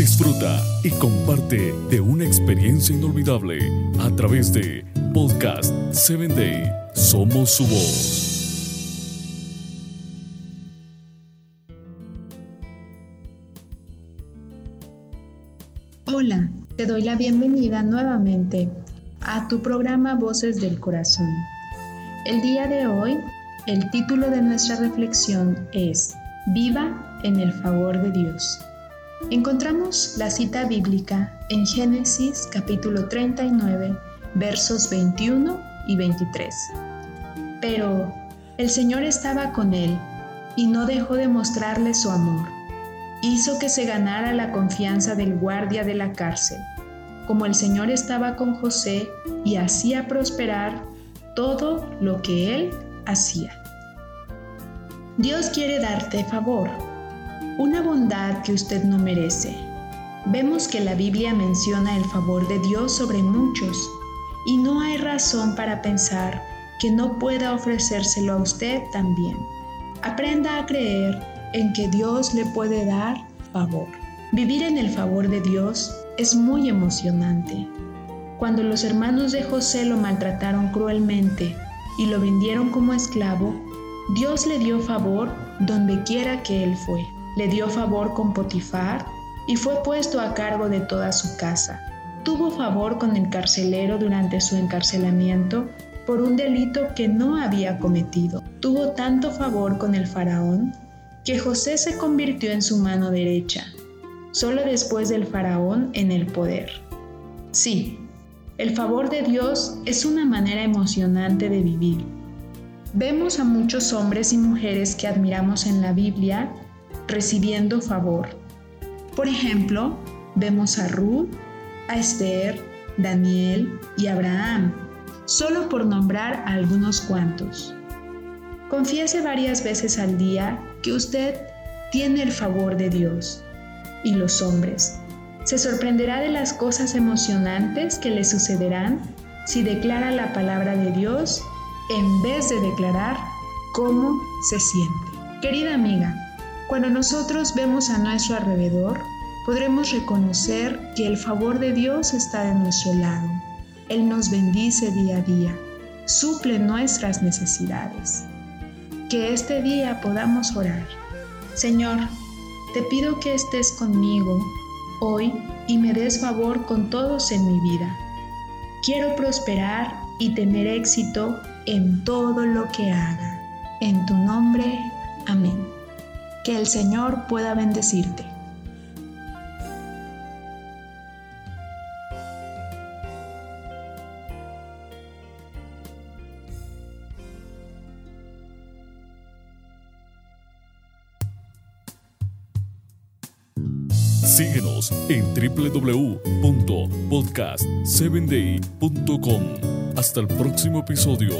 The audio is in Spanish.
Disfruta y comparte de una experiencia inolvidable a través de Podcast 7 Day. Somos su voz. Hola, te doy la bienvenida nuevamente a tu programa Voces del Corazón. El día de hoy, el título de nuestra reflexión es Viva en el favor de Dios. Encontramos la cita bíblica en Génesis capítulo 39, versos 21 y 23. Pero el Señor estaba con él y no dejó de mostrarle su amor hizo que se ganara la confianza del guardia de la cárcel, como el Señor estaba con José y hacía prosperar todo lo que él hacía. Dios quiere darte favor, una bondad que usted no merece. Vemos que la Biblia menciona el favor de Dios sobre muchos y no hay razón para pensar que no pueda ofrecérselo a usted también. Aprenda a creer en que Dios le puede dar favor. Vivir en el favor de Dios es muy emocionante. Cuando los hermanos de José lo maltrataron cruelmente y lo vendieron como esclavo, Dios le dio favor donde quiera que él fue. Le dio favor con Potifar y fue puesto a cargo de toda su casa. Tuvo favor con el carcelero durante su encarcelamiento por un delito que no había cometido. Tuvo tanto favor con el faraón que José se convirtió en su mano derecha, solo después del faraón en el poder. Sí, el favor de Dios es una manera emocionante de vivir. Vemos a muchos hombres y mujeres que admiramos en la Biblia recibiendo favor. Por ejemplo, vemos a Ruth, a Esther, Daniel y Abraham, solo por nombrar a algunos cuantos. Confiese varias veces al día que usted tiene el favor de Dios. Y los hombres. Se sorprenderá de las cosas emocionantes que le sucederán si declara la palabra de Dios en vez de declarar cómo se siente. Querida amiga, cuando nosotros vemos a nuestro alrededor, podremos reconocer que el favor de Dios está de nuestro lado. Él nos bendice día a día, suple nuestras necesidades que este día podamos orar. Señor, te pido que estés conmigo hoy y me des favor con todos en mi vida. Quiero prosperar y tener éxito en todo lo que haga. En tu nombre. Que el Señor pueda bendecirte. Síguenos en www.podcast7day.com. Hasta el próximo episodio.